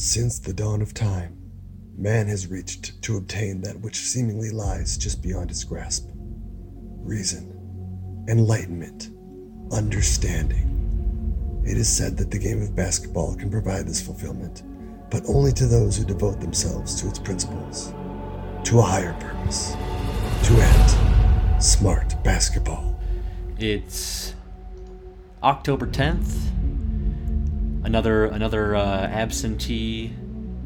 Since the dawn of time, man has reached to obtain that which seemingly lies just beyond his grasp reason, enlightenment, understanding. It is said that the game of basketball can provide this fulfillment, but only to those who devote themselves to its principles, to a higher purpose, to end smart basketball. It's October 10th. Another another uh, absentee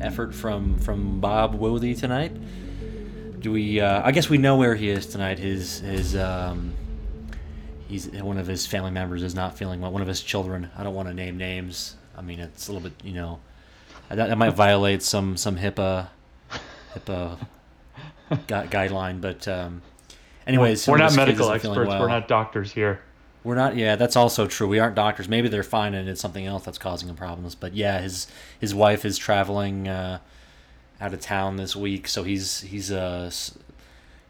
effort from from Bob Wothy tonight. Do we? Uh, I guess we know where he is tonight. His his um, he's one of his family members is not feeling well. One of his children. I don't want to name names. I mean, it's a little bit you know that, that might violate some some HIPAA HIPAA gu- guideline. But um, anyways, we're not medical experts. well. We're not doctors here. We're not. Yeah, that's also true. We aren't doctors. Maybe they're fine, and it's something else that's causing him problems. But yeah, his his wife is traveling uh, out of town this week, so he's he's uh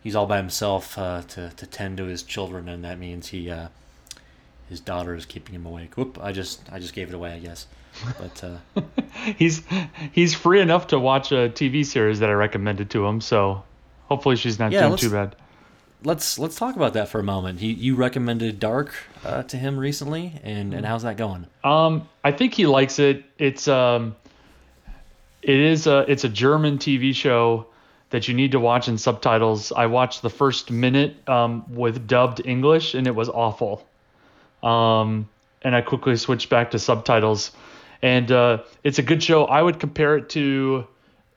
he's all by himself uh, to to tend to his children, and that means he uh, his daughter is keeping him awake. Whoop! I just I just gave it away, I guess. But uh, He's he's free enough to watch a TV series that I recommended to him. So hopefully she's not Yeah, doing too bad. Let's let's talk about that for a moment. He you recommended Dark uh, to him recently, and and how's that going? Um, I think he likes it. It's um, it is a it's a German TV show that you need to watch in subtitles. I watched the first minute um, with dubbed English, and it was awful. Um, and I quickly switched back to subtitles, and uh, it's a good show. I would compare it to.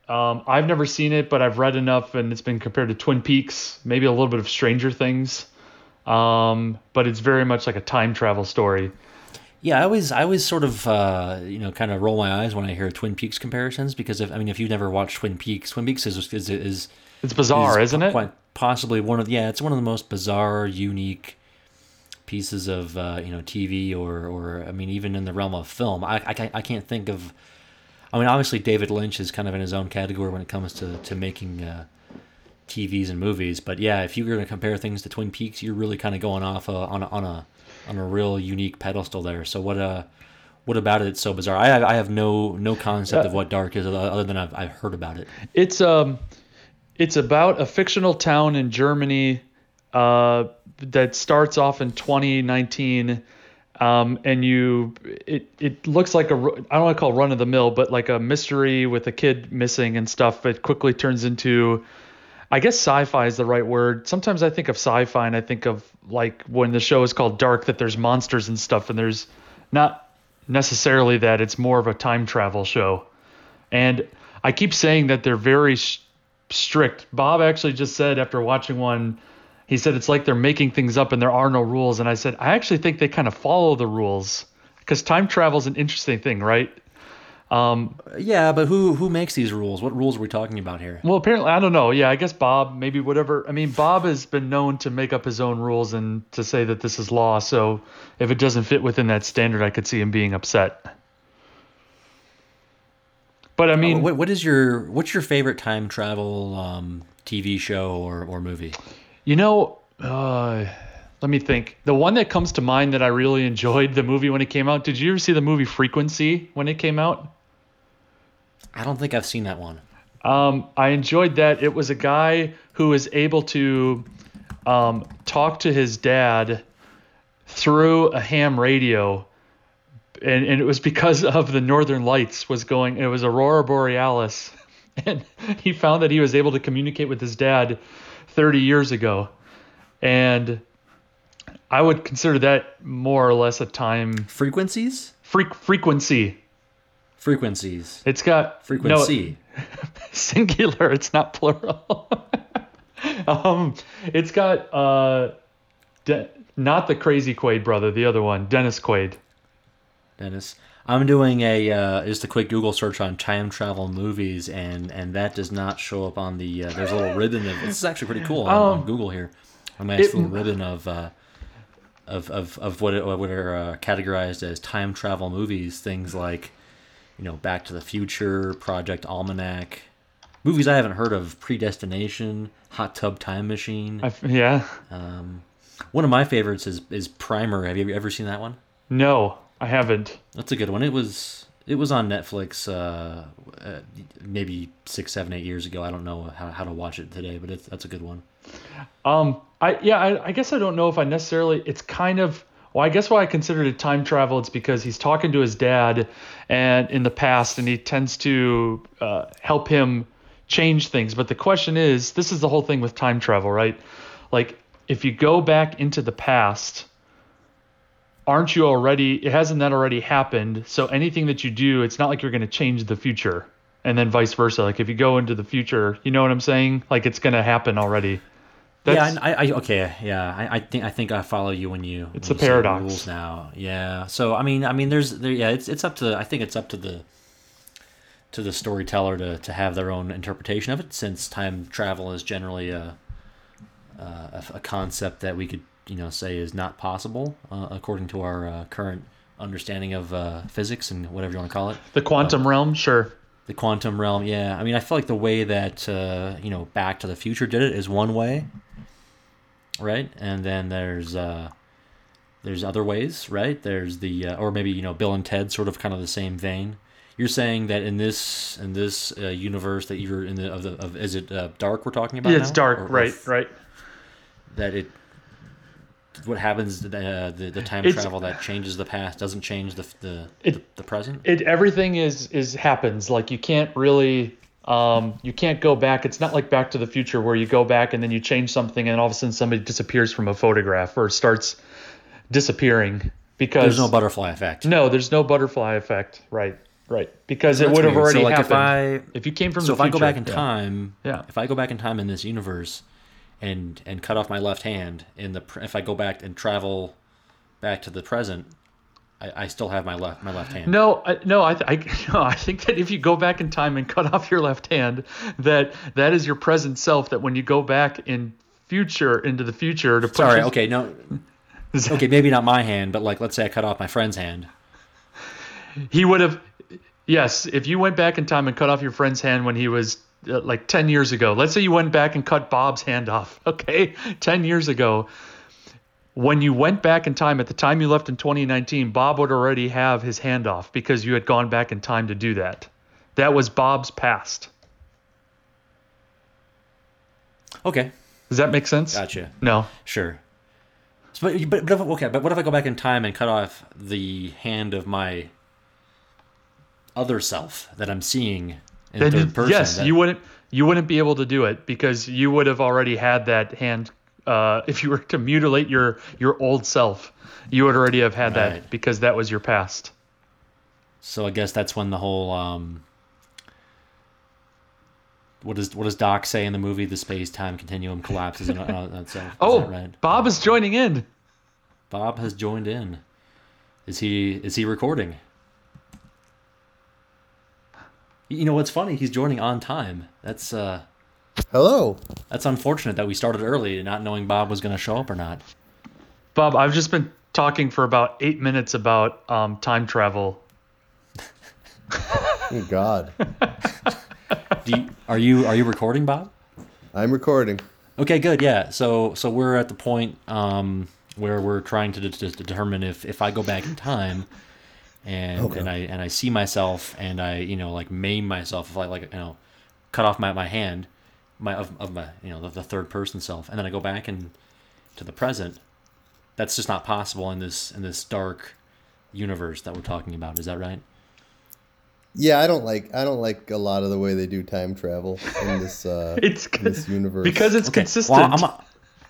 Um, I've never seen it, but I've read enough, and it's been compared to Twin Peaks, maybe a little bit of Stranger Things. Um, but it's very much like a time travel story. Yeah, I always I always sort of uh, you know kind of roll my eyes when I hear Twin Peaks comparisons because if I mean if you've never watched Twin Peaks, Twin Peaks is is is, It's bizarre, is isn't it? Quite possibly one of yeah, it's one of the most bizarre, unique pieces of uh, you know TV or or I mean even in the realm of film. I I I can't think of. I mean, obviously David Lynch is kind of in his own category when it comes to to making. Uh, TVs and movies, but yeah, if you're going to compare things to Twin Peaks, you're really kind of going off uh, on a, on a on a real unique pedestal there. So what uh what about it? It's so bizarre. I have, I have no no concept of what Dark is other- other than I've, I've heard about it. It's um, it's about a fictional town in Germany, uh, that starts off in 2019, um, and you it it looks like a, I don't want to call run of the mill, but like a mystery with a kid missing and stuff. It quickly turns into, I guess sci-fi is the right word. Sometimes I think of sci-fi and I think of like when the show is called Dark that there's monsters and stuff, and there's not necessarily that. It's more of a time travel show. And I keep saying that they're very s strict. Bob actually just said after watching one, he said it's like they're making things up and there are no rules. And I said, I actually think they kind of follow the rules because time travel is an interesting thing, right? Um, Yeah, but who who makes these rules? What rules are we talking about here? well, apparently, I don't know. Yeah, I guess Bob, maybe whatever. I mean, Bob has been known to make up his own rules and to say that this is law. So if it doesn't fit within that standard, I could see him being upset. But I mean, what what is your what's your favorite time travel um, TV show or, or movie? You know, uh, let me think. The one that comes to mind that I really enjoyed the movie when it came out. Did you ever see the movie Frequency when it came out? I don't think I've seen that one. Um, I enjoyed that. It was a guy who was able to um, talk to his dad through a ham radio, and, and it was because of the Northern Lights was going. It was Aurora Borealis, and he found that he was able to communicate with his dad 30 years ago, and I would consider that more or less a time Frequencies? freak frequency. Frequencies. It's got no- Frequency. singular it's not plural um it's got uh De- not the crazy quaid brother the other one dennis quaid Dennis. I'm doing a uh, just a quick Google search on time travel movies, and and that does not show up on the. Uh, there's a little ribbon of. This is actually pretty cool on, on Um, Google here. A nice it- little ribbon of. Uh, of, of, of what, it, what are uh, categorized as time travel movies, things like, you know, Back to the Future, Project Almanac, movies I haven't heard of, Predestination, Hot Tub Time Machine. I f yeah Um, one of my favorites is is Primer. Have you ever seen that one? no i haven't That's a good one. It was it was on Netflix uh, uh, maybe six, seven, eight years ago. I don't know how, how to watch it today, but it's, that's a good one. Um, I yeah, I, I guess I don't know if I necessarily. It's kind of well, I guess why I considered it time travel. It's because he's talking to his dad, and in the past, and he tends to uh, help him change things. But the question is, this is the whole thing with time travel, right? Like, if you go back into the past, aren't you already? It hasn't that already happened? So anything that you do, it's not like you're going to change the future, and then vice versa. Like if you go into the future, you know what I'm saying? Like it's going to happen already. yeah, I, I okay, yeah, I, I think I think I follow you when you. It's when a you paradox. Rules now, yeah. So I mean, I mean, there's there, yeah, it's it's up to I think it's up to the to the storyteller to, to have their own interpretation of it, since time travel is generally a a, a concept that we could you know say is not possible uh, according to our uh, current understanding of uh, physics and whatever you want to call it. The quantum realm, sure. the quantum realm yeah. I mean i feel like the way that uh, you know back to the future did it is one way right? And then there's uh there's other ways right? There's the uh, or maybe you know bill and ted sort of kind of the same vein. You're saying that in this in this uh, universe that you're in the of the of is it uh, dark we're talking about Yeah, it's now? dark, Or- or right, f- right. that it what happens uh, the the time It's- travel that changes the past doesn't change the the, It- the, the present It everything is is happens. Like you can't really um you can't go back. It's not like Back to the Future where you go back and then you change something and all of a sudden somebody disappears from a photograph or starts disappearing because there's no butterfly effect no, there's no butterfly effect. Right, right. Because it would have already So, like, if happened. I- If you came from so the if I go back in time, Yeah. if I go back in time in this universe, and and cut off my left hand in the if I go back and travel back to the present, I, I still have my left my left hand. No, I, no, I, I, no, I think that if you go back in time and cut off your left hand, that that is your present self. That when you go back in future into the future to put Sorry. your- Okay. No. Okay. Maybe not my hand, but like let's say I cut off my friend's hand. he would have. Yes, if you went back in time and cut off your friend's hand when he was uh, like ten years ago. Let's say you went back and cut Bob's hand off. Okay, ten years ago. When you went back in time, at the time you left in 2019, Bob would already have his hand off because you had gone back in time to do that. That was Bob's past. Okay. Does that make sense? Gotcha. No. Sure. So, but, but, but if, okay, but what if I go back in time and cut off the hand of my other self that I'm seeing in Then third person? yes, that- you wouldn't you wouldn't be able to do it because you would have already had that hand. Uh, if you were to mutilate your your old self, you would already have had that because that was your past. So I guess that's when the whole um, what does what does Doc say in the movie? The space time continuum collapses in on itself. Is Oh, right? Bob is joining in. Bob has joined in. Is he is he recording? You know what's funny? He's joining on time. That's uh Hello. that's unfortunate that we started early, not knowing Bob was going to show up or not. Bob, I've just been talking for about eight minutes about um, time travel. Oh God. Do you, are you are you recording, Bob? I'm recording. Okay, good. Yeah. So so we're at the point um, where we're trying to, de- to determine if if I go back in time and Okay. and I and I see myself and I you know like maim myself if I like you know cut off my, my hand my of, of my you know the, the third person self and then I go back and to the present. That's just not possible in this in this dark universe that we're talking about. Is that right? Yeah, I don't like I don't like a lot of the way they do time travel in this uh It's in this universe. because it's Okay. consistent. Well, I'm, a-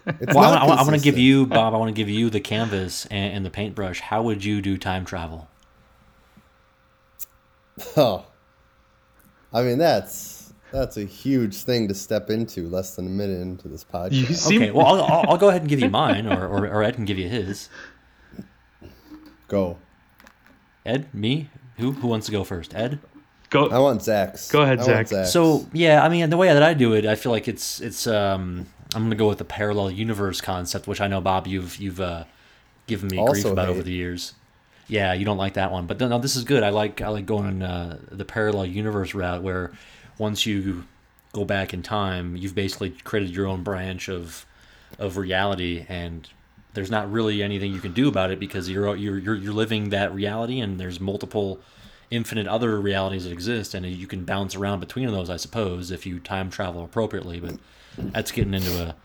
it's Well, not I, I, want to give you, Bob. I want to give you the canvas and, and the paintbrush. How would you do time travel? Oh. I mean that's that's a huge thing to step into less than a minute into this podcast. you seem, Okay, well, I'll, I'll, I'll go ahead and give you mine, or, or, or Ed can give you his. Go. Ed, me, who who wants to go first? Ed. go. I want Zach's. Go ahead, I Zach. Zach's. So yeah, I mean, the way that I do it, I feel like it's it's. Um, I'm gonna go with the parallel universe concept, which I know Bob, you've you've uh, given me grief about hate. over the years. Yeah, you don't like that one, but no, this is good. I like I like going uh, the parallel universe route, where once you go back in time, you've basically created your own branch of of reality, and there's not really anything you can do about it because you're you're you're, you're living that reality, and there's multiple infinite other realities that exist, and you can bounce around between those, I suppose, if you time travel appropriately. But that's getting into a,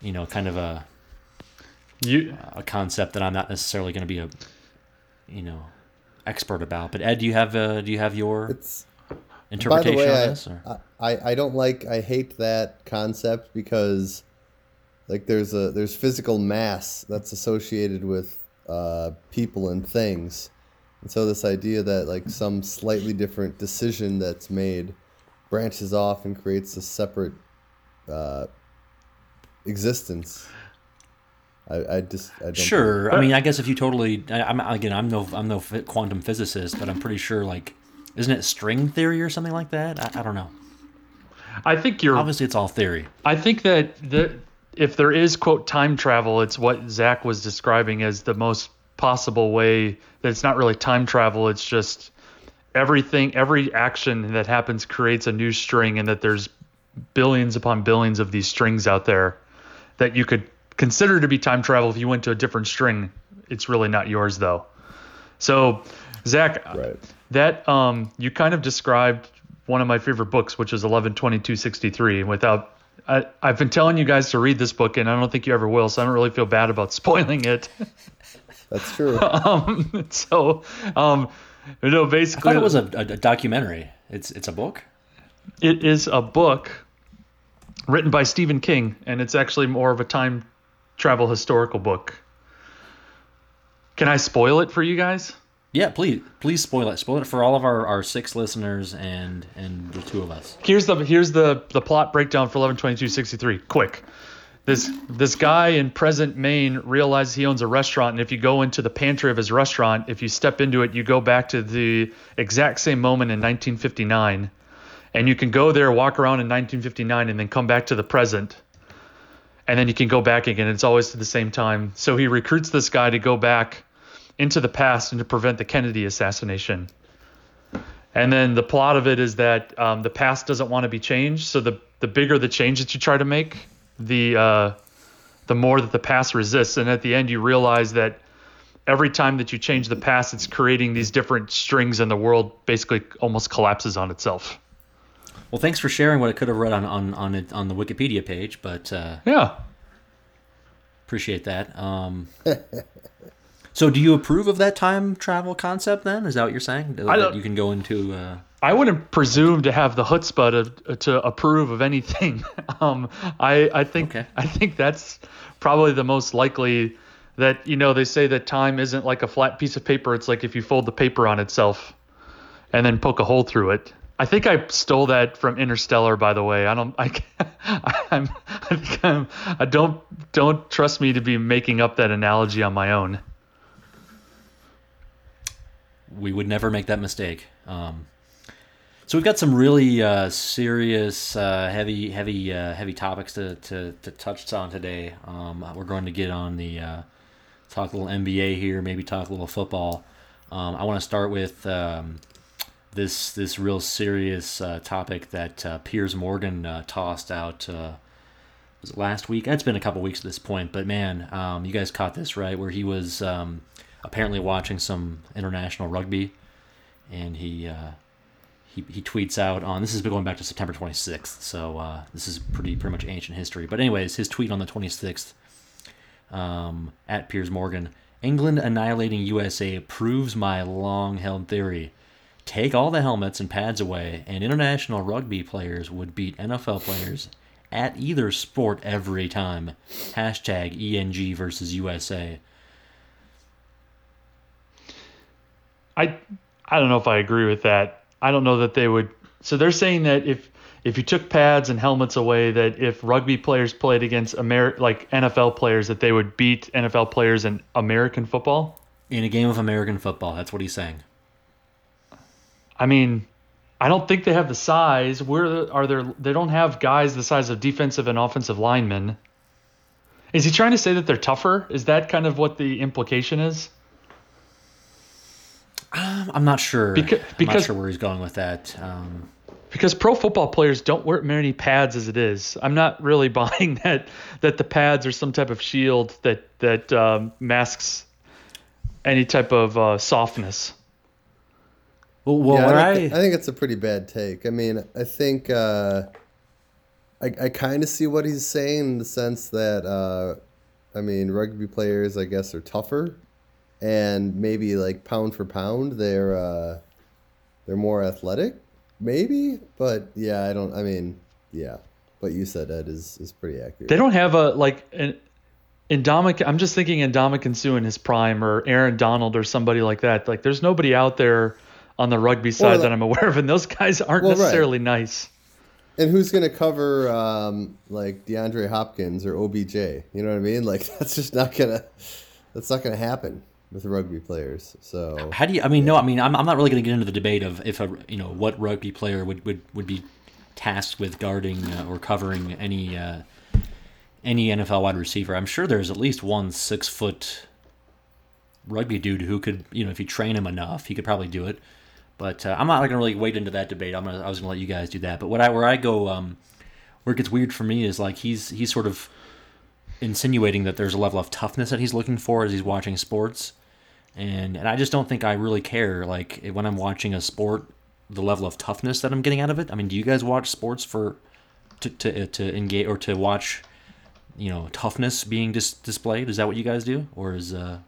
you know, kind of a You a concept that I'm not necessarily going to be a, you know, expert about. But Ed, do you have uh, do you have your It's by the interpretation way, on this? Or? I I don't like I hate that concept because like there's a there's physical mass that's associated with uh, people and things, and so this idea that like some slightly different decision that's made branches off and creates a separate uh, existence. I, I just I don't Sure. I mean, I guess if you totally, I, I'm again, I'm no, I'm no quantum physicist, but I'm pretty sure, like, isn't it string theory or something like that? I, I don't know. I think you're Obviously, it's all theory. I think that the if there is quote time travel, it's what Zach was describing as the most possible way. That it's not really time travel. It's just everything, every action that happens creates a new string, and that there's billions upon billions of these strings out there that you could consider to be time travel if you went to a different string. It's really not yours though. So, Zach, Right. that um, you kind of described one of my favorite books, which is 112263. Without, I, I've been telling you guys to read this book, and I don't think you ever will, so I don't really feel bad about spoiling it. That's true. um, so, um, you know, I basically, thought it was a, a, a documentary. It's it's a book. it is a book written by Stephen King, and it's actually more of a time travel historical book. Can I spoil it for you guys? Yeah, please, please spoil it. Spoil it for all of our, our six listeners and and the two of us. here's the here's the the plot breakdown for 112263 quick this this guy in present maine realizes he owns a restaurant and if you go into the pantry of his restaurant if you step into it you go back to the exact same moment in 1959 and you can go there walk around in 1959 and then come back to the present and then you can go back again it's always to the same time so he recruits this guy to go back into the past and to prevent the kennedy assassination and then the plot of it is that um, the past doesn't want to be changed. So the the bigger the change that you try to make, the uh, the more that the past resists. And at the end, you realize that every time that you change the past, it's creating these different strings, and the world basically almost collapses on itself. Well, thanks for sharing what I could have read on on on, it, on the Wikipedia page, but uh, Yeah. appreciate that. Um, so, do you approve of that time travel concept? Then is that what you're saying? That, I that you can go into. Uh, I wouldn't presume to have the chutzpah to, to approve of anything. um, I I think Okay. I think that's probably the most likely. That you know they say that time isn't like a flat piece of paper. It's like if you fold the paper on itself, and then poke a hole through it. I think I stole that from Interstellar, by the way. I don't. I, I'm. I think I'm. I don't. Don't trust me to be making up that analogy on my own. we would never make that mistake. Um, so we've got some really uh, serious, uh, heavy, heavy, uh, heavy topics to, to, to touch on today. Um, we're going to get on the uh, talk a little NBA here, maybe talk a little football. Um, I want to start with um, this this real serious uh, topic that uh, Piers Morgan uh, tossed out. Uh, was it last week? It's been a couple weeks at this point, but man, um, you guys caught this right, where he was um, apparently watching some international rugby, and he uh, he he tweets out on this has been going back to September 26th, so uh, this is pretty pretty much ancient history. But anyways, his tweet on the 26th um, at Piers Morgan, England annihilating USA proves my long-held theory. Take all the helmets and pads away, and international rugby players would beat NFL players at either sport every time. Hashtag ENG versus USA. I I don't know if I agree with that. I don't know that they would. So they're saying that if if you took pads and helmets away, that if rugby players played against Amer like NFL players, that they would beat NFL players in American football. In a game of American football, that's what he's saying. I mean, I don't think they have the size. Where are there? They don't have guys the size of defensive and offensive linemen. Is he trying to say that they're tougher? Is that kind of what the implication is? Um, I'm not sure. Beca- I'm not sure where he's going with that. Um, because pro football players don't wear many pads as it is. I'm not really buying that that the pads are some type of shield that that um, masks any type of uh, softness. Well, well yeah, where I, I, think, I think it's a pretty bad take. I mean, I think uh, I, I kind of see what he's saying in the sense that uh, I mean, rugby players, I guess, are tougher, and maybe like pound for pound, they're uh, they're more athletic, maybe. But yeah, I don't. I mean, yeah, what you said, Ed, is is pretty accurate. They don't have a like an Ndamukong. I'm just thinking and Suh in his prime, or Aaron Donald, or somebody like that. Like, there's nobody out there on the rugby side Well, that I'm aware of, and those guys aren't Well, right. necessarily nice. And who's gonna cover um, like DeAndre Hopkins or OBJ? You know what I mean? Like that's just not gonna that's not gonna happen with rugby players. So How do you? I mean, no. I mean, I'm, I'm not really going to get into the debate of if a you know what rugby player would would, would be tasked with guarding uh, or covering any uh, any NFL wide receiver. I'm sure there's at least one six foot rugby dude who could you know if you train him enough, he could probably do it. But uh, I'm not going to really wade into that debate. I'm gonna, I was going to let you guys do that. But what I where I go um, where it gets weird for me is like he's he's sort of insinuating that there's a level of toughness that he's looking for as he's watching sports and and I just don't think I really care like when I'm watching a sport the level of toughness that I'm getting out of it. I mean, do you guys watch sports for to to, to engage or to watch you know toughness being dis- displayed? Is that what you guys do, or is uh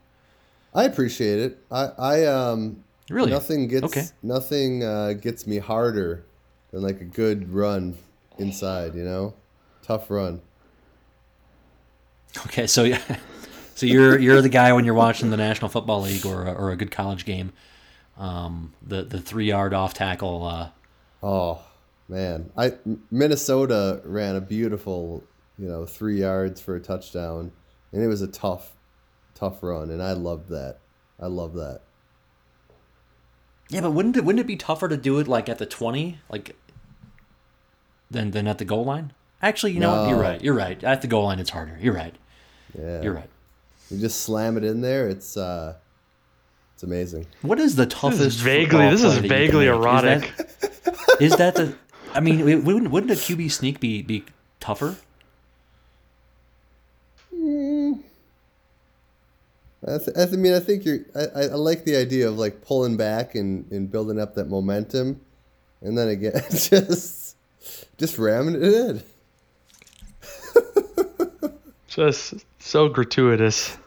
I appreciate it. I I um really nothing gets Okay. nothing uh, gets me harder than like a good run inside. You know, tough run. okay? So yeah, so you're you're the guy when you're watching the National Football League or a, or a good college game, um, the the three yard off tackle. Uh, Oh man, I Minnesota ran a beautiful, you know, three yards for a touchdown, and it was a tough, tough run, and I loved that. I love that. Yeah, but wouldn't it wouldn't it be tougher to do it like at the twenty, like than than at the goal line? Actually, you know what? You're right. You're right. At the goal line, it's harder. You're right. Yeah, You're right. You just slam it in there. It's uh, it's amazing. What is the toughest? This is vaguely this is that you can vaguely erotic. Is that- Is that the? I mean, wouldn't wouldn't a QB sneak be be tougher? I, th- I th- mean, I think you're. I, I I like the idea of like pulling back and, and building up that momentum, and then again, just just ramming it in. Just so gratuitous.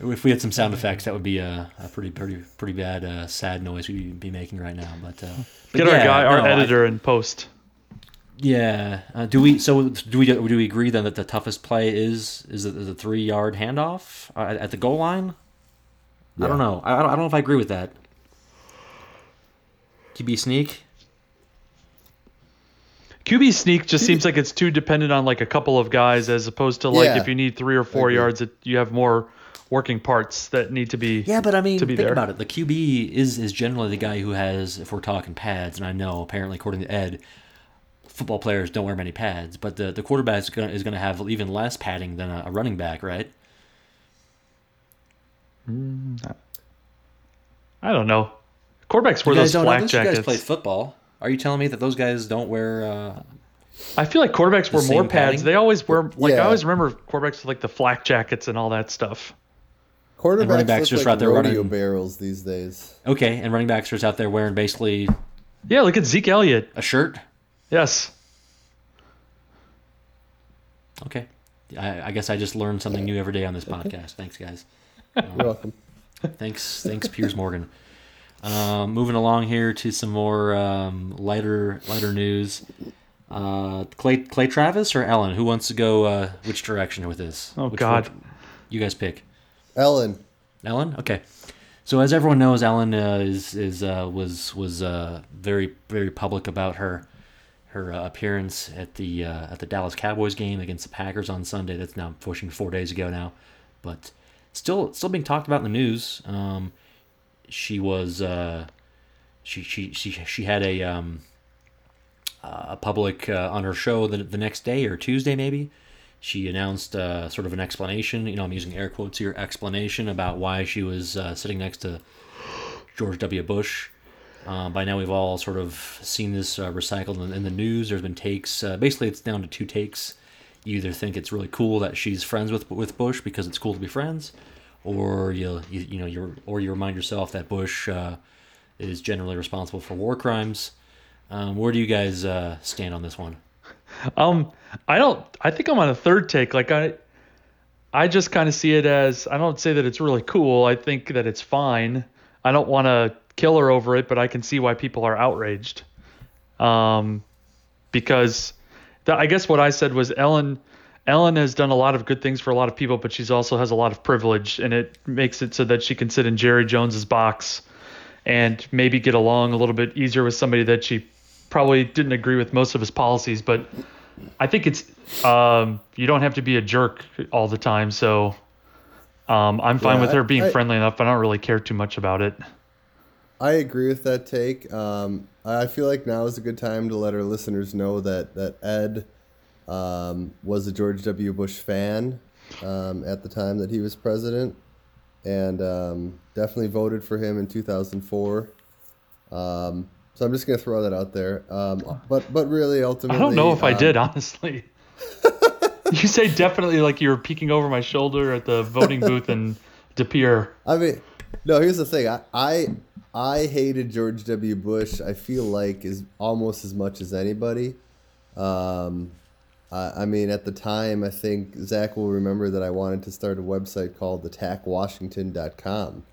If we had some sound effects, that would be a, a pretty pretty pretty bad uh, sad noise we'd be making right now. But, uh, but Get our guy, our no, I- editor, in post. Yeah. Uh, do we? So do we? Do we agree then that the toughest play is is a, is a three yard handoff uh, at, at the goal line? I don't know. I, I don't know if I agree with that. QB sneak. QB sneak just seems like it's too dependent on like a couple of guys as opposed to like Yeah. if you need three or four yards, it, you have more working parts that need to be. Yeah, but I mean, to be think there. about it. The QB is is generally the guy who has, if we're talking pads, and I know apparently according to Ed, football players don't wear many pads, but the the quarterback is gonna, is going to have even less padding than a, a running back, right? I don't know. Quarterbacks wear those don't know flak this. You guys jackets. play football. Are you telling me that those guys don't wear? Uh, I feel like quarterbacks wear same more pads. padding? They always wear like I always remember quarterbacks with like the flak jackets and all that stuff. Quarterbacks running backs look just like out there running- barrels these days. okay, and running backs are just out there wearing basically Yeah, look at Zeke Elliott. a shirt. Yes. Okay, I, I guess I just learned something new every day on this podcast. Thanks, guys. You're welcome. Thanks, thanks, Piers Morgan. Um, moving along here to some more um, lighter, lighter news. Uh, Clay, Clay Travis or Ellen? Who wants to go? Uh, which direction with this? Oh, Which- God. which- you guys pick. Ellen, Ellen. Okay. So as everyone knows, Ellen uh, is is uh, was was uh, very very public about her her uh, appearance at the uh, at the Dallas Cowboys game against the Packers on Sunday. That's now pushing four days ago now, but still still being talked about in the news. Um, she was uh, she she she she had a um, a public uh, on her show the the next day or Tuesday maybe. She announced uh, sort of an explanation. You know, I'm using air quotes here. Explanation about why she was uh, sitting next to George W. Bush. Uh, by now, we've all sort of seen this uh, recycled in, in the news. There's been takes. Uh, basically, it's down to two takes. You either think it's really cool that she's friends with with Bush because it's cool to be friends, or you you, you know you or you remind yourself that Bush uh, is generally responsible for war crimes. Um, where do you guys uh, stand on this one? Um, I don't. I think I'm on a third take. Like I, I just kind of see it as I don't say that it's really cool. I think that it's fine. I don't want to kill her over it, but I can see why people are outraged. Um, because the, I guess what I said was Ellen. Ellen has done a lot of good things for a lot of people, but she's also has a lot of privilege, and it makes it so that she can sit in Jerry Jones's box and maybe get along a little bit easier with somebody that she probably didn't agree with most of his policies, but I think it's um, you don't have to be a jerk all the time. So um, I'm fine Yeah, with her I- being I- friendly enough, but I don't really care too much about it. I agree with that take. Um, I feel like now is a good time to let our listeners know that that Ed um, was a George W. Bush fan um, at the time that he was president, and um, definitely voted for him in 2004. Um, so I'm just gonna throw that out there. Um, but but really, ultimately, I don't know if I did, honestly. you say definitely like you were peeking over my shoulder at the voting booth in De Pere. I mean, no. Here's the thing. I, I I hated George W. Bush. I feel like is almost as much as anybody. Um, I, I mean, at the time, I think Zach will remember that I wanted to start a website called AttackWashington.com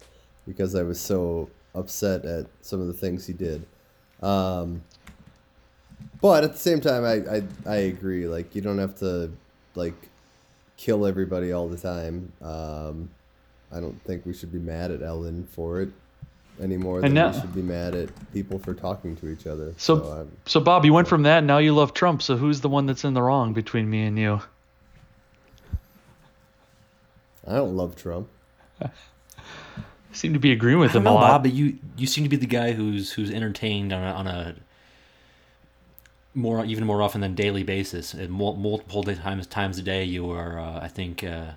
because I was so upset at some of the things he did. Um, but at the same time, I, I I agree. Like, you don't have to like kill everybody all the time. Um, I don't think we should be mad at Ellen for it any more than And now- we should be mad at people for talking to each other. So, I'm- so Bob, you went from that, and now you love Trump. So who's the one that's in the wrong between me and you? I don't love Trump. I seem to be agreeing with I don't him a lot. Bob, but you you seem to be the guy who's who's entertained on a, on a more even more often than daily basis. And multiple times times a day, you are uh, I think uh,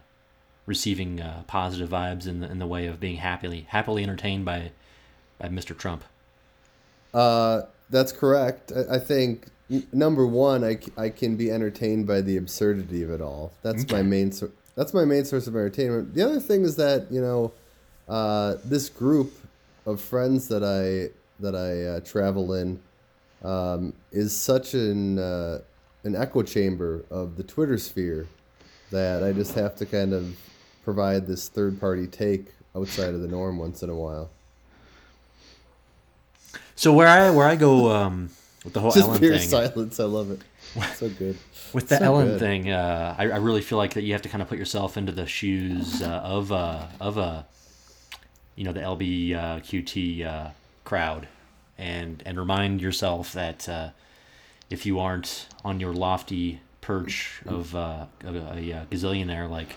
receiving uh, positive vibes in the in the way of being happily happily entertained by by Mr. Trump. Uh, that's correct. I, I think number one, I, I can be entertained by the absurdity of it all. That's my main. That's my main source of entertainment. The other thing is that you know, uh, this group of friends that I that I uh, travel in um, is such an uh, an echo chamber of the Twitter sphere that I just have to kind of provide this third party take outside of the norm once in a while. So where I where I go um, with the whole Just Ellen pure thing, silence. I love it. So good. with the So Ellen good. thing, uh, I, I really feel like that you have to kind of put yourself into the shoes uh, of uh, of a you know the LBQT uh, crowd, and and remind yourself that uh, if you aren't on your lofty perch of, uh, of a, a gazillionaire like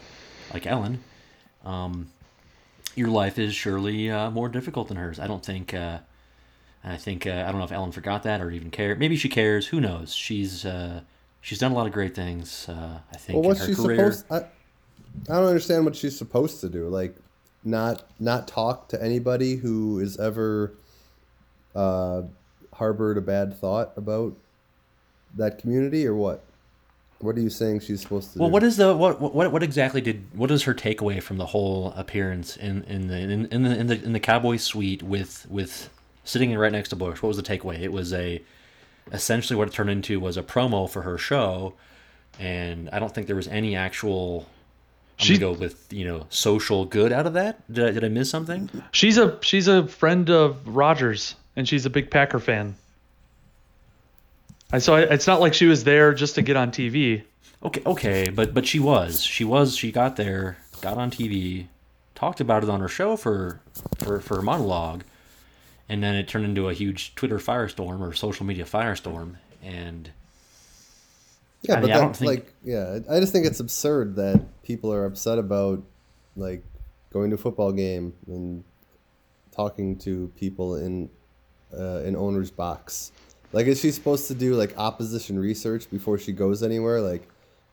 like Ellen, um, your life is surely uh, more difficult than hers. I don't think. Uh, I think uh, I don't know if Ellen forgot that or even care. Maybe she cares. Who knows? She's uh, she's done a lot of great things. Uh, I think Well, what's she career. supposed? I, I don't understand what she's supposed to do. Like, not not talk to anybody who is ever uh, harbored a bad thought about that community, or what? What are you saying she's supposed to Well, do? what is the what what what exactly did what is her takeaway from the whole appearance in in the in, in the in the in the cowboy suite with with sitting right next to Bush? What was the takeaway? It was a essentially what it turned into was a promo for her show, and I don't think there was any actual. I'm She- gonna go with you know social good out of that. Did I, did I miss something? She's a she's a friend of Rodgers, and she's a big Packer fan. I so I, it's not like she was there just to get on TV. Okay, okay, but but she was she was she got there, got on TV, talked about it on her show for for for her monologue, and then it turned into a huge Twitter firestorm or social media firestorm, and Yeah, I but mean, I don't that's think- like, yeah, I just think it's absurd that people are upset about like going to a football game and talking to people in uh, an owner's box. Like, is she supposed to do like opposition research before she goes anywhere? Like,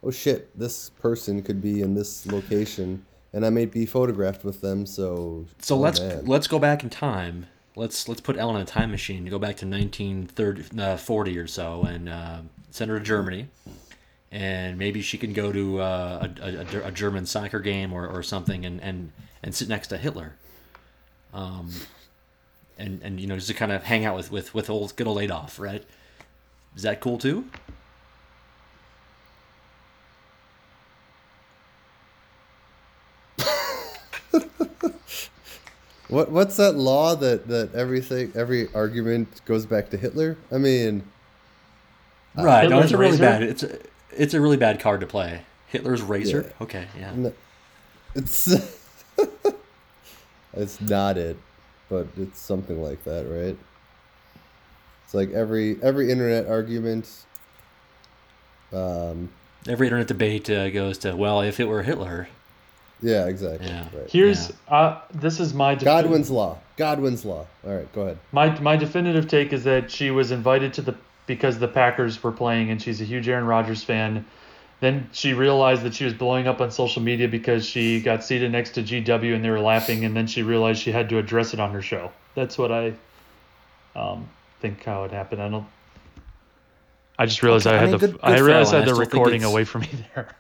oh shit, this person could be in this location, and I might be photographed with them. So, so oh, let's man. let's go back in time. Let's let's put Ellen in a time machine. To go back to 1940 uh, or so, and uh, send her to Germany, and maybe she can go to uh, a, a, a, German soccer game or, or something and, and, and sit next to Hitler. Um, and, and you know just to kind of hang out with, with, with old good old Adolf, right? Is that cool too? what what's that law that that everything every argument goes back to Hitler? I mean, uh, right? no, it's a really razor? bad. It's a it's a really bad card to play. Hitler's razor. Yeah. Okay, yeah. No, it's it's not it, but it's something like that, right? It's like every every internet argument. Um, every internet debate uh, goes to well, if it were Hitler. Yeah, exactly. Yeah. Right. Here's yeah. uh, this is my Godwin's law. Godwin's law. All right, go ahead. My my definitive take is that she was invited to the because the Packers were playing and she's a huge Aaron Rodgers fan. Then she realized that she was blowing up on social media because she got seated next to GW and they were laughing, and then she realized she had to address it on her show. That's what I um, think how it happened. I don't. I just realized okay, I had I mean, the good, good I realized I had the recording away from me there.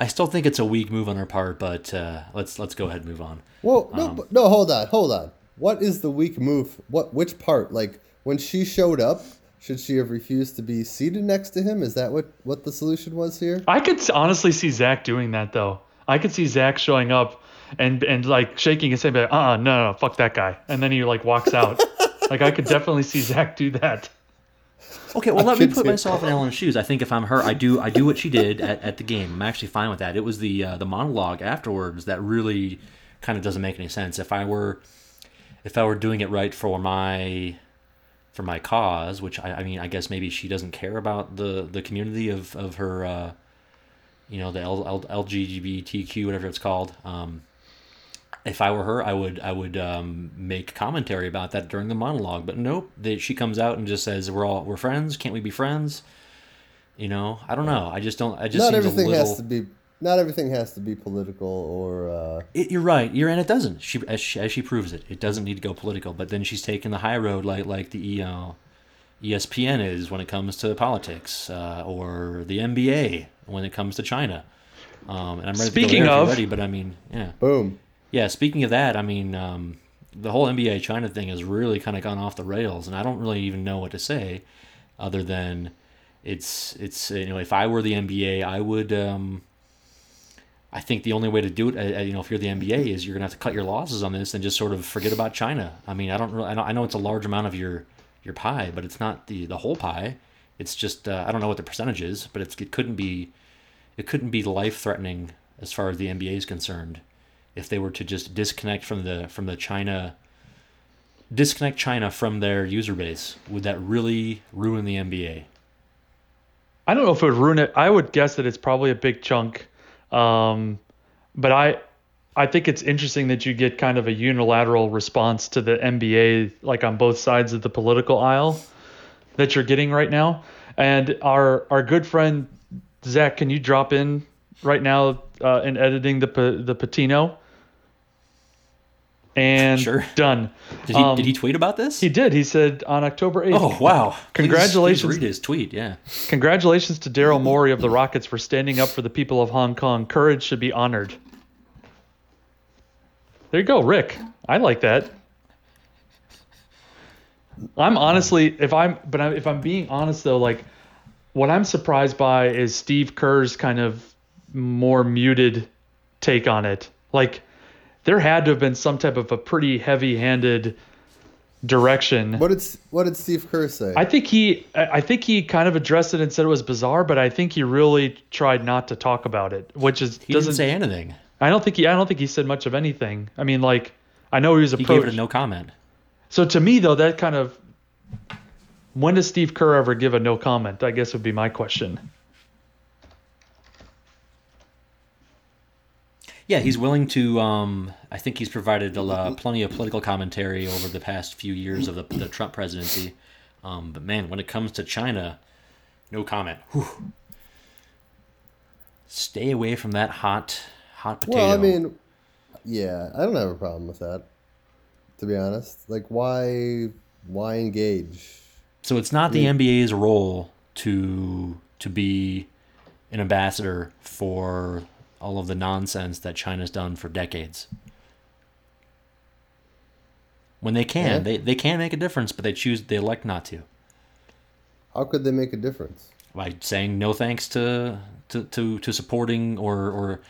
I still think it's a weak move on her part, but uh, let's let's go ahead and move on. Well, no, um, no, hold on, hold on. What is the weak move? What which part? Like when she showed up, should she have refused to be seated next to him? Is that what what the solution was here? I could honestly see Zach doing that though. I could see Zach showing up and and like shaking his head, like, uh, uh no, no, fuck that guy, and then he like walks out. like I could definitely see Zach do that. Okay, well, let me put myself in Ellen's shoes. I think if I'm her, I do I do what she did at, at the game. I'm actually fine with that. It was the uh, the monologue afterwards that really kind of doesn't make any sense. If I were if I were doing it right for my for my cause, which I, I mean, I guess maybe she doesn't care about the the community of of her, uh, you know, the L, L, LGBTQ whatever it's called. Um, if I were her, I would I would um, make commentary about that during the monologue. But nope, they, she comes out and just says, "We're all we're friends. Can't we be friends?" You know, I don't know. I just don't. I just not everything little... has to be. Not everything has to be political or. Uh... It, you're right. You're and it doesn't. She as, she as she proves it, it doesn't need to go political. But then she's taking the high road, like like the you know, ESPN is when it comes to politics, uh, or the NBA when it comes to China. Um, and I'm ready Speaking to go there of, ready, but I mean, yeah. Boom. Yeah, speaking of that, I mean, um, the whole NBA China thing has really kind of gone off the rails, and I don't really even know what to say, other than it's it's you know if I were the NBA, I would. Um, I think the only way to do it, uh, uh you know, if you're the NBA, is you're gonna have to cut your losses on this and just sort of forget about China. I mean, I don't really, I know, I know it's a large amount of your your pie, but it's not the the whole pie. It's just uh, I don't know what the percentage is, but it couldn't be it couldn't be life threatening as far as the NBA is concerned if they were to just disconnect from the from the China disconnect China from their user base, would that really ruin the NBA? I don't know if it would ruin it. I would guess that it's probably a big chunk. Um, but I I think it's interesting that you get kind of a unilateral response to the NBA, like on both sides of the political aisle, that you're getting right now. And our our good friend Zach, can you drop in right now uh, in editing the the Patino? And sure. done. Did he, um, did he tweet about this? He did. He said on October 8th. Oh, wow. Congratulations. Please, please read his tweet, yeah. Congratulations to Daryl Morey of the Rockets for standing up for the people of Hong Kong. Courage should be honored. There you go, Rick. I like that. I'm honestly, if I'm, but if I'm being honest though, like what I'm surprised by is Steve Kerr's kind of more muted take on it. Like there had to have been some type of a pretty heavy-handed direction. What did what did Steve Kerr say? I think he I think he kind of addressed it and said it was bizarre, but I think he really tried not to talk about it, which is he doesn't say anything. I don't think he I don't think he said much of anything. I mean, like I know he was approached. He gave it a no comment. So to me though, that kind of when does Steve Kerr ever give a no comment? I guess would be my question. Yeah, he's willing to. Um, I think he's provided a, plenty of political commentary over the past few years of the, the Trump presidency. Um, but man, when it comes to China, no comment. Whew. Stay away from that hot, hot potato. Well, I mean, yeah, I don't have a problem with that. To be honest, like why, why engage? So it's not the NBA's role to to be an ambassador for all of the nonsense that China's done for decades. When they can, Yeah. they, they can make a difference, but they choose they elect not to How could they make a difference? by saying no thanks to to, to, to supporting or or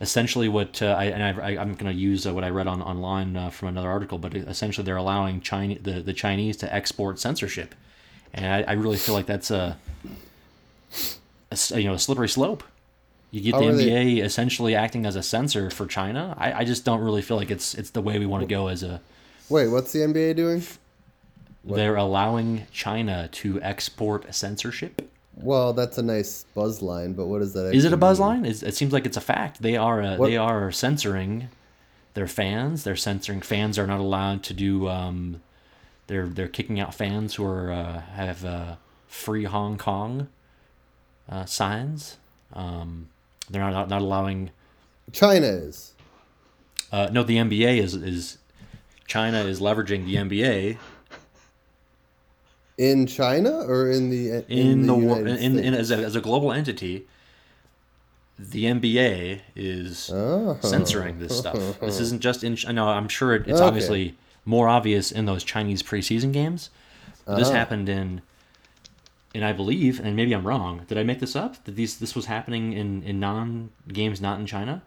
essentially what uh, I and I, I, I'm going to use uh, what I read on online uh, from another article, but essentially they're allowing China the, the Chinese to export censorship, and I, I really feel like that's a, a you know a slippery slope. You get How the are they- NBA essentially acting as a censor for China. I, I just don't really feel like it's it's the way we want to go as a. Wait, what's the NBA doing? What? They're allowing China to export censorship. Well, that's a nice buzz line, but what is that? Is it a buzz mean? line? Is it seems like it's a fact. They are uh, they are censoring their fans. They're censoring fans are not allowed to do. Um, they're they're kicking out fans who are uh, have uh, free Hong Kong uh, signs. Um, they're not not allowing. China is. Uh, no, the NBA is is China is leveraging the NBA In China or in the in, in, the, United in, in States? as a, as a global entity. The NBA is Oh. censoring this stuff. This isn't just in. I know. I'm sure it, it's Okay. obviously more obvious in those Chinese preseason games. But this Uh-huh. happened in, and I believe, and maybe I'm wrong. Did I make this up? That these this was happening in in non games not in China?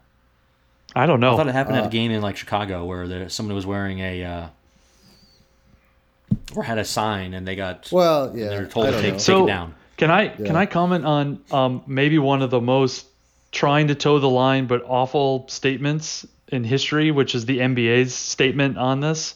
I don't know. I thought it happened at Uh, a game in like Chicago where there someone was wearing a. Uh, or had a sign and they got Well, yeah. they were told I to take, take So- it down. Can I can I comment on um, maybe one of the most trying to toe the line but awful statements in history, which is the NBA's statement on this,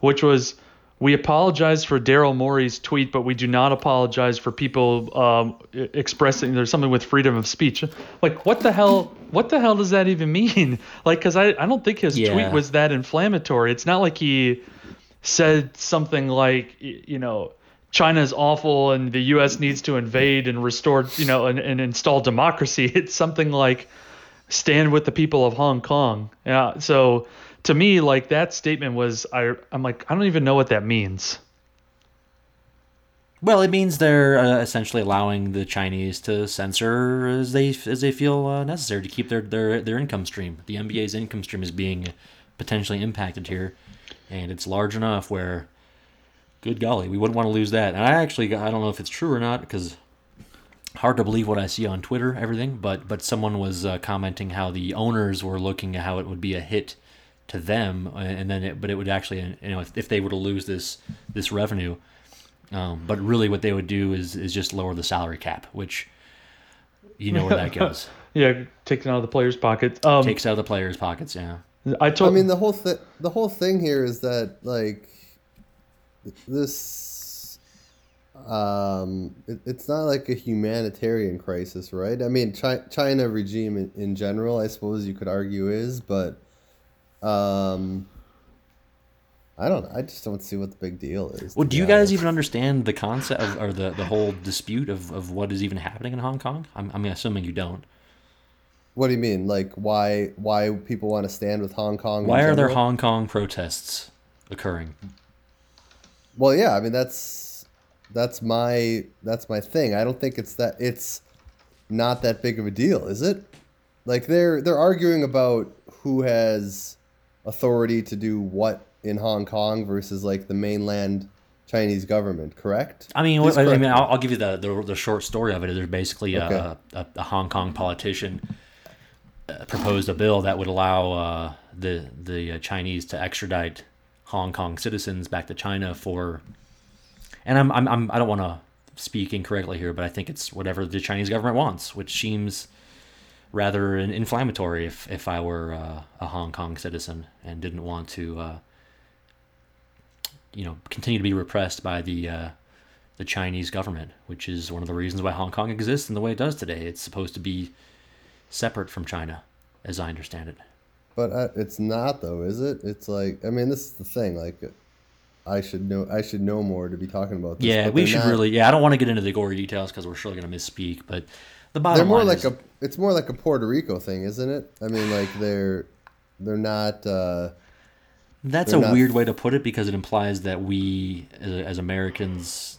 which was we apologize for Daryl Morey's tweet, but we do not apologize for people um, expressing there's something with freedom of speech. Like what the hell? What the hell does that even mean? Like, because I I don't think his Yeah. tweet was that inflammatory. It's not like he said something like you know China is awful and the U.S. needs to invade and restore you know and, and install democracy. It's something like stand with the people of Hong Kong. Yeah. So to me, like that statement was I I'm like I don't even know what that means. Well, it means they're uh, essentially allowing the Chinese to censor as they as they feel uh, necessary to keep their, their their income stream. The NBA's income stream is being potentially impacted here, and it's large enough where, good golly, we wouldn't want to lose that. And I actually I don't know if it's true or not because hard to believe what I see on Twitter, everything. But but someone was uh, commenting how the owners were looking at how it would be a hit to them, uh, and then it, but it would actually you know if, if they were to lose this this revenue. Um, but really, what they would do is is just lower the salary cap, which you know where that goes. Yeah, taken out of the players' pockets. Um, Takes out of the players' pockets. Yeah. I told. I mean, the whole thing. The whole thing here is that like this. Um, it, it's not like a humanitarian crisis, right? I mean, Chi- China regime in, in general, I suppose you could argue is, but um, I don't. I just don't see what the big deal is. Well, do you guys honest. even understand the concept of, or the, the whole dispute of, of what is even happening in Hong Kong? I'm, I'm assuming you don't. What do you mean? Like why? Why people want to stand with Hong Kong? Why are there? Hong Kong protests occurring? Well, yeah, I mean that's that's my that's my thing. I don't think it's that it's not that big of a deal, is it? Like they're they're arguing about who has authority to do what in Hong Kong versus like the mainland Chinese government, correct? I mean, what, I mean, I'll, I'll give you the, the the short story of it. There's basically a, Okay. a, a Hong Kong politician uh, proposed a bill that would allow uh, the the uh, Chinese to extradite Hong Kong citizens back to China for. And I'm, I'm, I'm I don't want to speak incorrectly here, but I think it's whatever the Chinese government wants, which seems rather in- inflammatory. If if I were uh, a Hong Kong citizen and didn't want to, uh, you know, continue to be repressed by the uh, the Chinese government, which is one of the reasons why Hong Kong exists in the way it does today. It's supposed to be separate from China, as I understand it. But uh, it's not though, is it? It's like I mean, this is the thing. Like, I should know. I should know more to be talking about this. yeah, we should not- really. Yeah, I don't want to get into the gory details because we're surely going to misspeak. But the They're more line like is, a. It's more like a Puerto Rico thing, isn't it? I mean, like they're they're not. uh that's they're a not- weird way to put it because it implies that we, as, as Americans,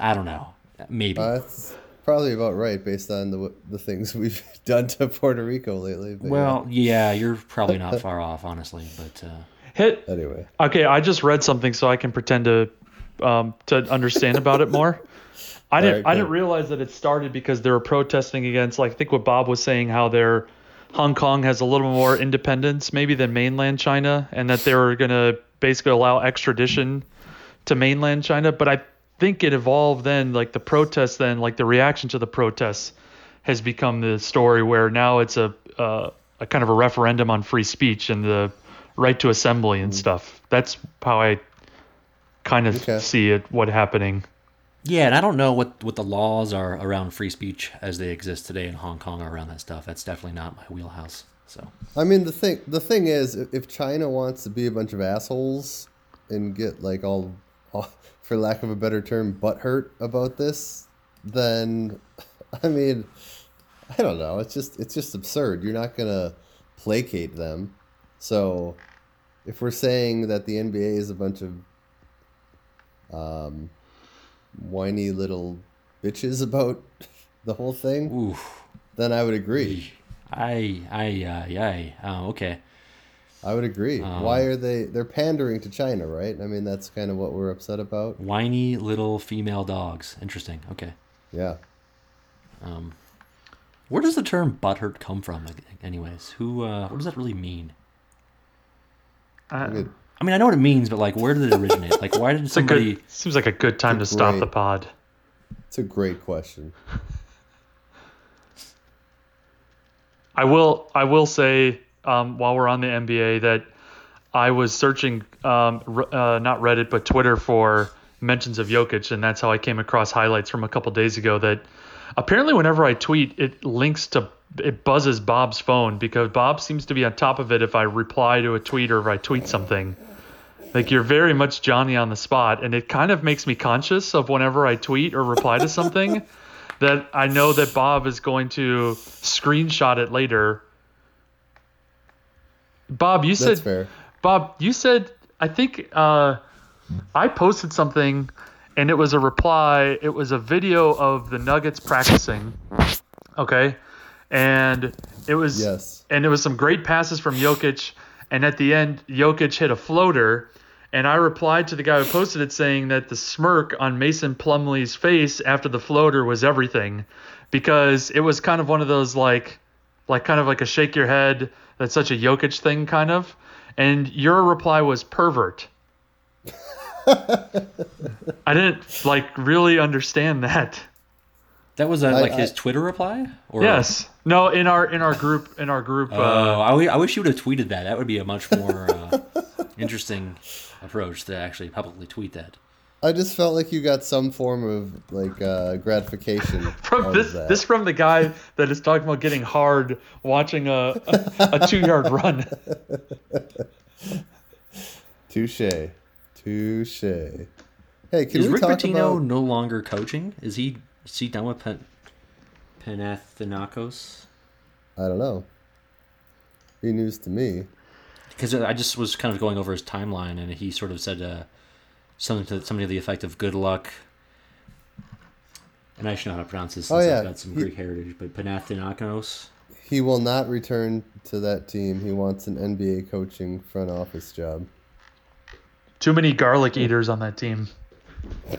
I don't know, maybe. Uh, that's probably about right based on the the things we've done to Puerto Rico lately. but yeah. Well, yeah, you're probably not far off, honestly. But uh, Hit. anyway, Okay, I just read something so I can pretend to um, to understand about it more. I didn't. Alright, I didn't realize that it started because they were protesting against, like, I think what Bob was saying, how their Hong Kong has a little more independence maybe than mainland China, and that they were gonna basically allow extradition to mainland China. But I think it evolved then, like the protests, then like the reaction to the protests has become the story where now it's a uh, a kind of a referendum on free speech and the right to assembly and stuff. That's how I kind of Okay. see it. What happening? Yeah, and I don't know what what the laws are around free speech as they exist today in Hong Kong or around that stuff. That's definitely not my wheelhouse. So I mean the thing the thing is, if China wants to be a bunch of assholes and get like all, all for lack of a better term, butthurt about this, then I mean, I don't know. It's just it's just absurd. You're not gonna placate them. So, if we're saying that the NBA is a bunch of um, whiny little bitches about the whole thing, oof, then I would agree. I I uh, I oh, okay. I would agree. Why are they? They're pandering to China, right? I mean, that's kind of what we're upset about. Whiny little female dogs. Interesting. Okay. Yeah. Um, where does the term butthurt come from, anyways? Who? Uh, what does that really mean? Uh, Good. I mean, I know what it means, but like, where did it originate? Like, why did it's a somebody? good. Seems like a good time to stop the pod. It's a great question. I will. I will say um, while we're on the NBA that I was searching um, uh, not Reddit but Twitter for mentions of Jokic, and that's how I came across highlights from a couple days ago. That apparently, whenever I tweet, it links to it buzzes Bob's phone because Bob seems to be on top of it if I reply to a tweet or if I tweet something. Like you're very much Johnny on the spot, and it kind of makes me conscious of whenever I tweet or reply to something that I know that Bob is going to screenshot it later. Bob, you That's said fair. Bob, you said I think uh, I posted something, and it was a reply. It was a video of the Nuggets practicing. Okay, and it was Yes. and it was some great passes from Jokic, and at the end, Jokic hit a floater. And I replied to the guy who posted it saying that the smirk on Mason Plumlee's face after the floater was everything, because it was kind of one of those like, like kind of like a shake your head. That's such a Jokic thing, kind of. And your reply was pervert. I didn't like really understand that. That was a, I- like his Twitter reply. Or, Yes. No, in our in our group in our group. Oh, uh, I, wi- wish you would have tweeted that. That would be a much more uh, interesting approach to actually publicly tweet that. I just felt like you got some form of like uh, gratification from this that. this from the guy that is talking about getting hard watching a a, a two yard run. Touche. Touche. Hey, can Is we Rick talk Pitino about? no longer coaching? Is he is he done with Pen- Panathinaikos? I don't know. Be news to me. Because I just was kind of going over his timeline, and he sort of said uh, something to something to the effect of "good luck." And I should know how to pronounce this Oh, since yeah. I've got some He- Greek heritage, but Panathinaikos. He will not return to that team. He wants an NBA coaching front office job. Too many garlic eaters on that team.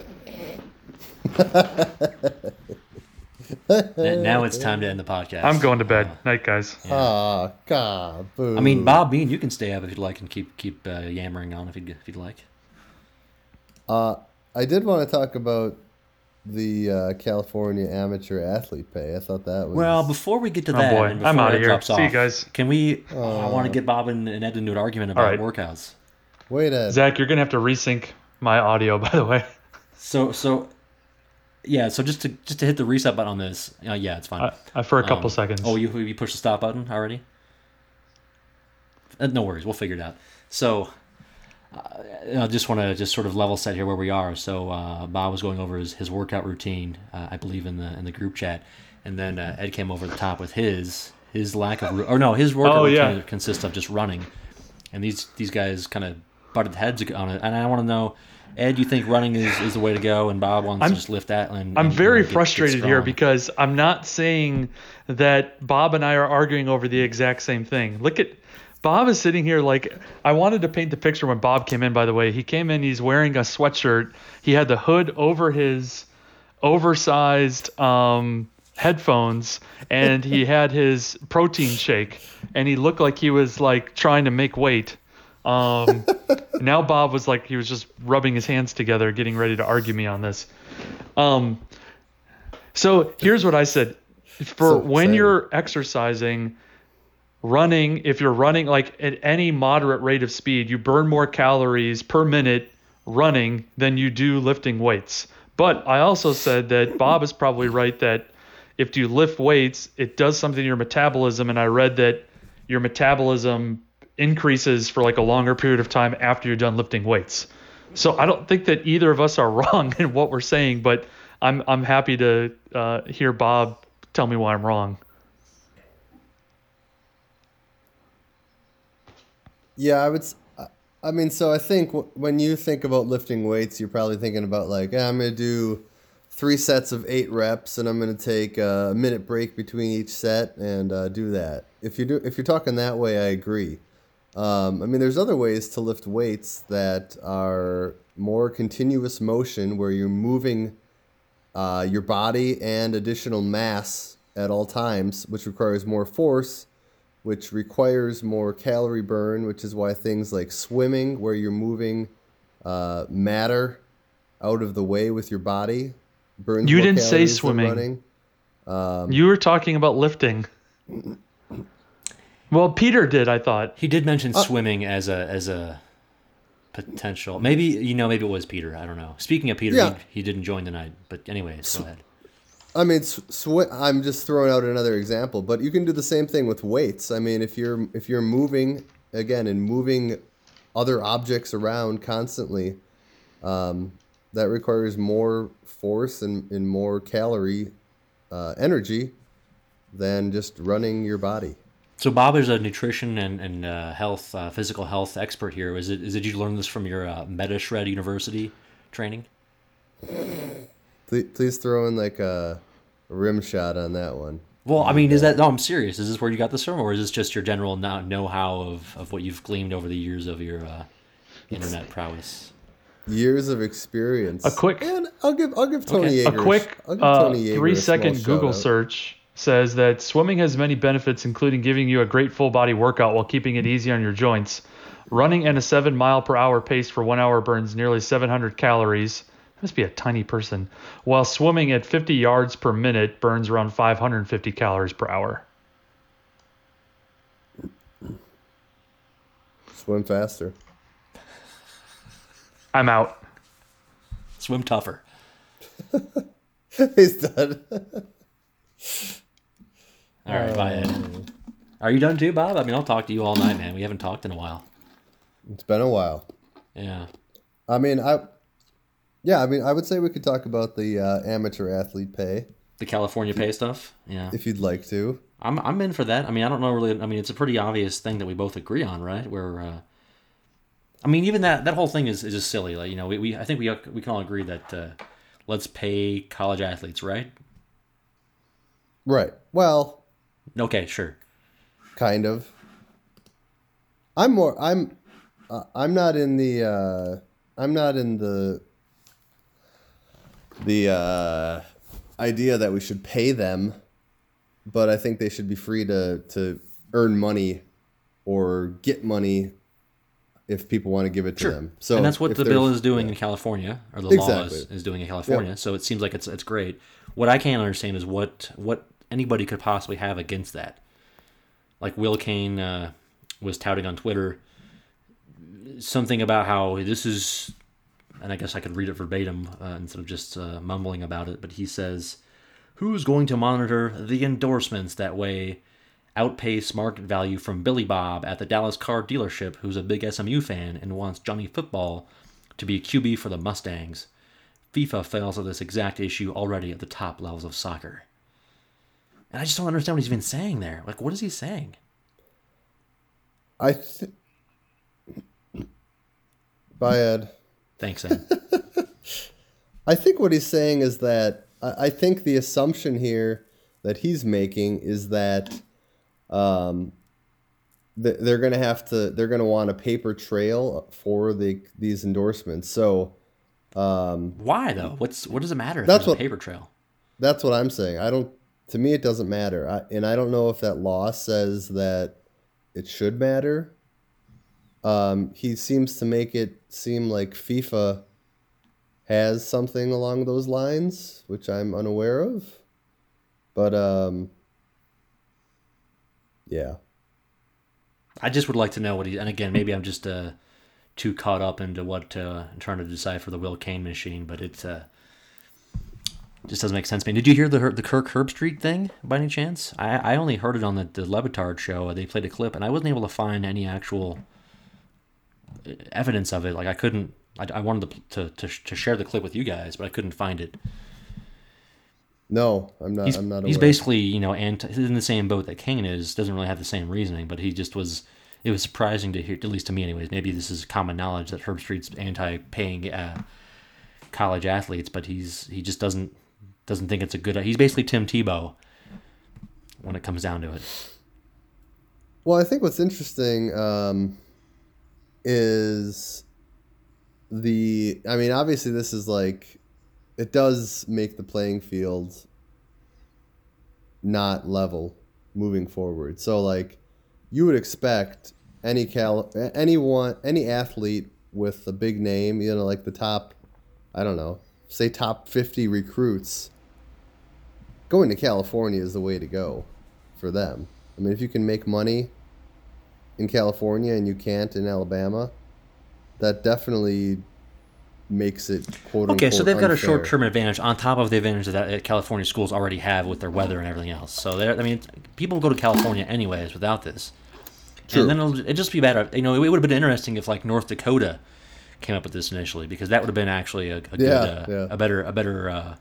N- now it's time to end the podcast. I'm going to bed. Uh, Night, guys. Ah, God, boo. I mean, Bob Bean, you can stay up if you'd like and keep keep uh, yammering on if you'd if you'd like. Uh, I did want to talk about the uh, California amateur athlete pay. I thought that was Well, before we get to Oh, that, boy. and I'm out of here. drops See you guys. Can we? I want to get Bob and, and Ed into an argument about right. workouts. Wait, Ed. Zach, you're gonna have to resync my audio, by the way. So so, yeah. So just to just to hit the reset button on this, uh, yeah, it's fine. I, I, for a couple Um, seconds. Oh, you you pushed the stop button already? Uh, no worries, we'll figure it out. So, uh, I just want to just sort of level set here where we are. So, uh, Bob was going over his, his workout routine, uh, I believe in the in the group chat, and then uh, Ed came over the top with his his lack of or no his workout Oh, yeah. routine consists of just running, and these these guys kind of butted heads on it, and I want to know. Ed, you think running is, is the way to go, and Bob wants I'm- to just lift that. And, I'm and, very you know, get- get frustrated here because I'm not saying that Bob and I are arguing over the exact same thing. Look at Bob is sitting here like I wanted to paint the picture when Bob came in by the way. He came in he's wearing a sweatshirt. He had the hood over his oversized um headphones and he had his protein shake and he looked like he was like trying to make weight. Um now Bob was like he was just rubbing his hands together getting ready to argue me on this. Um so here's what I said. For So when you're exercising, running, if you're running like at any moderate rate of speed, you burn more calories per minute running than you do lifting weights. But I also said that Bob is probably right that if you lift weights, it does something to your metabolism. And I read that your metabolism increases for like a longer period of time after you're done lifting weights. So I don't think that either of us are wrong in what we're saying, but I'm I'm happy to uh, hear Bob tell me why I'm wrong. Yeah, I would. I mean, so I think w- when you think about lifting weights, you're probably thinking about like, "Eh, I'm going to do three sets of eight reps, and I'm going to take a minute break between each set and uh, do that. If you do, if you're talking that way, I agree. Um, I mean, there's other ways to lift weights that are more continuous motion, where you're moving uh, your body and additional mass at all times, which requires more force which requires more calorie burn, which is why things like swimming, where you're moving uh, matter out of the way with your body, burns You more didn't say swimming. Um, You were talking about lifting. Well, Peter did, I thought. He did mention Uh, swimming as a as a potential. Maybe you know, maybe it was Peter. I don't know. Speaking of Peter, Yeah. he, he didn't join tonight. But anyways, go ahead. I mean, sw- I'm just throwing out another example, but you can do the same thing with weights. I mean, if you're if you're moving again and moving other objects around constantly, um, that requires more force and, and more calorie uh, energy than just running your body. So Bob is a nutrition and and uh, health, uh, physical health expert here. Is it? Is it you learn this from your uh, MetaShred University training? Please, please throw in like a, a rim shot on that one. Well, I mean, is that no? I'm serious. Is this where you got this from, or is this just your general know- know-how of, of what you've gleaned over the years of your uh, internet prowess? Years of experience. A quick- and I'll give I'll give Tony Okay. A quick I'll give uh, Tony Yeager a three small second Google shout-out. search says that swimming has many benefits, including giving you a great full body workout while keeping it easy on your joints. Running at a 7 mile per hour pace for one hour burns nearly 700 calories. That must be a tiny person. While swimming at 50 yards per minute burns around 550 calories per hour. Swim faster. I'm out. Swim tougher. He's done. All right, bye. Ed. Are you done too, Bob? I mean, I'll talk to you all night, man. We haven't talked in a while. It's been a while. Yeah. I mean, I yeah, I mean, I would say we could talk about the uh, amateur athlete pay The California pay stuff. Yeah. if you'd like to. I'm I'm in for that. I mean, I don't know really. I mean, it's a pretty obvious thing that we both agree on, right? Where, uh, I mean, even that that whole thing is, is just silly. Like you know, we, we I think we we can all agree that uh, let's pay college athletes, right? Right. Well, Okay, sure. kind of. I'm more. I'm. Uh, I'm not in the. Uh, I'm not in the. The uh, idea that we should pay them, but I think they should be free to to earn money, or get money, if people want to give it to Sure. them. So and that's what the bill is doing in California, or the law is, is doing in California. So it seems like it's it's great. What I can't understand is what what anybody could possibly have against that. Like Will Cain uh, was touting on Twitter something about how this is, and I guess I could read it verbatim uh, instead of just uh, mumbling about it. But he says, "Who's going to monitor the endorsements that way?" outpace market value from Billy Bob at the Dallas car dealership, who's a big SMU fan and wants Johnny Football to be QB for the Mustangs. FIFA fails at this exact issue already at the top levels of soccer. And I just don't understand what he's even saying there. Like, what is he saying? I th- Bye, Ed. Thanks, Ed. I think what he's saying is that I, I think the assumption here that he's making is that um, th- they're going to have to they're going to want a paper trail for the these endorsements. So um, Why though? What's what does it matter if That's there's what- a paper trail? that's what I'm saying. I don't. To me, it doesn't matter, I, and I don't know if that law says that it should matter. Um, he seems to make it seem like FIFA has something along those lines, which I'm unaware of. But um, yeah, I just would like to know what he. And again, maybe I'm just uh, too caught up into what uh, trying to decide for the Will Cain machine, but it uh, just doesn't make sense to me. Did you hear the the Kirk Herbstreit thing by any chance? I, I only heard it on the the Le Batard show. They played a clip, and I wasn't able to find any actual uh, evidence of it. Like I couldn't. I, I wanted to, to to to share the clip with you guys, but I couldn't find it. no, I'm not. he's, I'm not. he's basically you know anti, he's in the same boat that Cain is doesn't really have the same reasoning but he just was it was surprising to hear at least to me anyways maybe this is common knowledge that Herbstreit's anti-paying uh, college athletes but he's he just doesn't doesn't think it's a good he's basically Tim Tebow when it comes down to it Well, I think what's interesting um, is the. I mean, obviously, this is like. It does make the playing field not level moving forward. So, like, you would expect any cal anyone any athlete with a big name, you know, like the top, I don't know, say top fifty recruits. Going to California is the way to go for them. I mean, if you can make money in California and you can't in Alabama, that definitely makes it quote okay unquote so they've got a short-term advantage on top of the advantage that uh, California schools already have with their weather and everything else so they're- I mean people go to California anyways without this True. And then it'll, it'd just be better. You know, it would have been interesting if like North Dakota came up with this initially, because that would have been actually a, a good, Yeah, uh, yeah. a better, a better. Uh,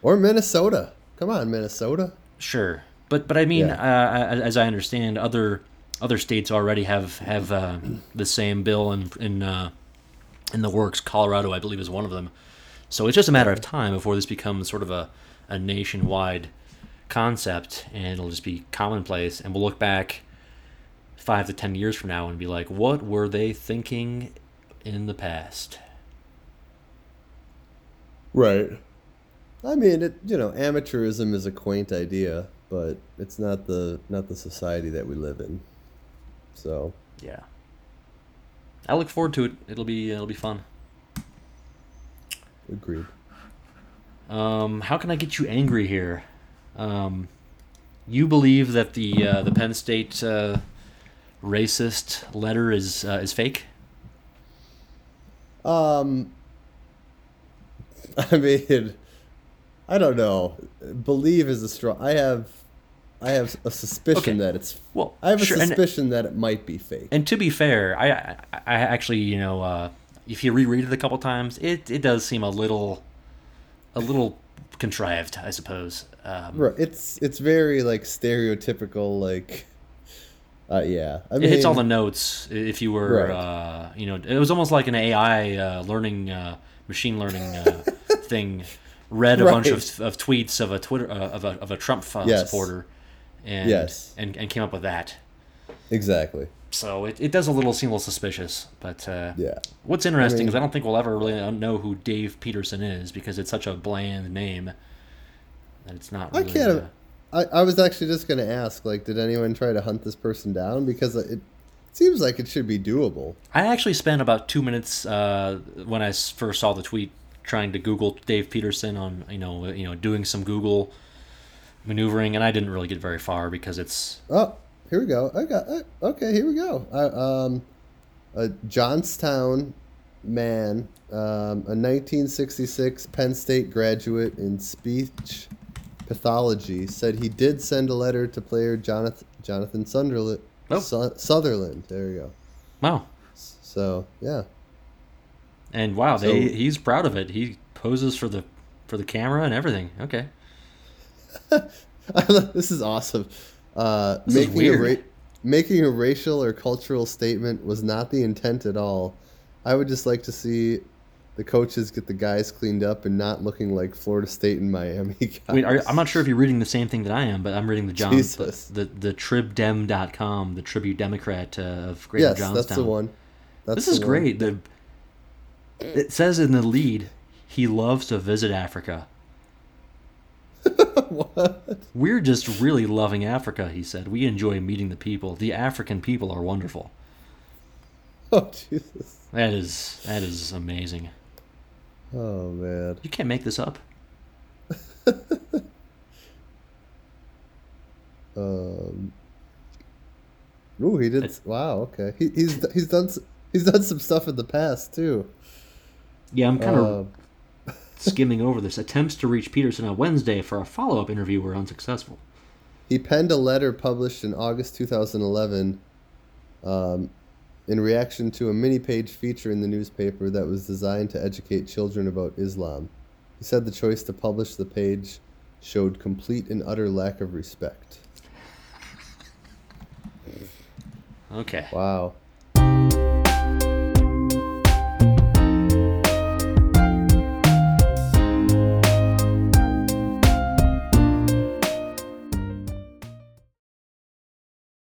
Or Minnesota. Come on, Minnesota. sure, but but I mean, Yeah. uh, as I understand, other other states already have have uh, the same bill in in uh, in the works. Colorado, I believe, is one of them. So it's just a matter of time before this becomes sort of a, a nationwide concept, and it'll just be commonplace. And we'll look back five to ten years from now and be like, what were they thinking in the past? Right. I mean, it you know, amateurism is a quaint idea, but it's not the not the society that we live in. So, Yeah. I look forward to it. It'll be it'll be fun. agreed. Um, how can I get you angry here? Um, you believe that the uh, the Penn State uh, racist letter is uh, is fake? Um I mean, I don't know. Believe is a strong I have I have a suspicion Okay. that it's Well, I have a sure, and- suspicion that it might be fake. And to be fair, I I, I actually you know uh, if you reread it a couple times, it, it does seem a little a little contrived, I suppose. Um, Right. It's it's very like stereotypical like uh yeah. I mean it hits all the notes. If you were, Right. uh, you know, it was almost like an AI uh, learning, uh, machine learning uh, thing. Read a bunch of, of tweets of a Twitter uh, of a of a Trump Yes. supporter, and Yes. and and came up with that. Exactly. So it, it does a little seem a little suspicious. But uh, Yeah. what's interesting mean- is I don't think we'll ever really know who Dave Peterson is because it's such a bland name that it's not. I can't. uh, I, I was actually just gonna ask, like, did anyone try to hunt this person down? Because it seems like it should be doable. I actually spent about two minutes uh, I first saw the tweet trying to Google Dave Peterson on you know you know doing some Google maneuvering, and I didn't really get very far because it's Oh, here we go. I got. uh, Okay, here we go. I, um, a Johnstown man, um, a 1966 Penn State graduate in speech pathology, said he did send a letter to player Jonathan Jonathan Sunderland. Oh. Su- Sutherland. There you go. wow, So yeah. And wow, they he's proud of it. He poses for the for the camera and everything. Okay, this is awesome. Uh, This is making a ra- making a racial or cultural statement was not the intent at all. I would just like to see the coaches get the guys cleaned up and not looking like Florida State and Miami guys. Wait, are, I'm not sure if you're reading the same thing that I am, but I'm reading the John the, Jesus. the the tribdem.com, the Tribune Democrat uh, of Greater yes, Johnstown. that's the one. That's this the is one. great. The it says in the lead, he loves to visit Africa. what? We're just really loving Africa, he said. We enjoy meeting the people. The African people are wonderful. Oh Jesus. That is that is amazing. Oh man. You can't make this up. Um. Ooh, he did. Wow. Okay. He, he's he's done he's done some stuff in the past too. Yeah, I'm kind of Uh, skimming over this. Attempts to reach Peterson on Wednesday for a follow-up interview were unsuccessful. he penned a letter published in August 2011, um, in reaction to a mini-page feature in the newspaper that was designed to educate children about Islam. He said the choice to publish the page showed complete and utter lack of respect. Okay. Wow.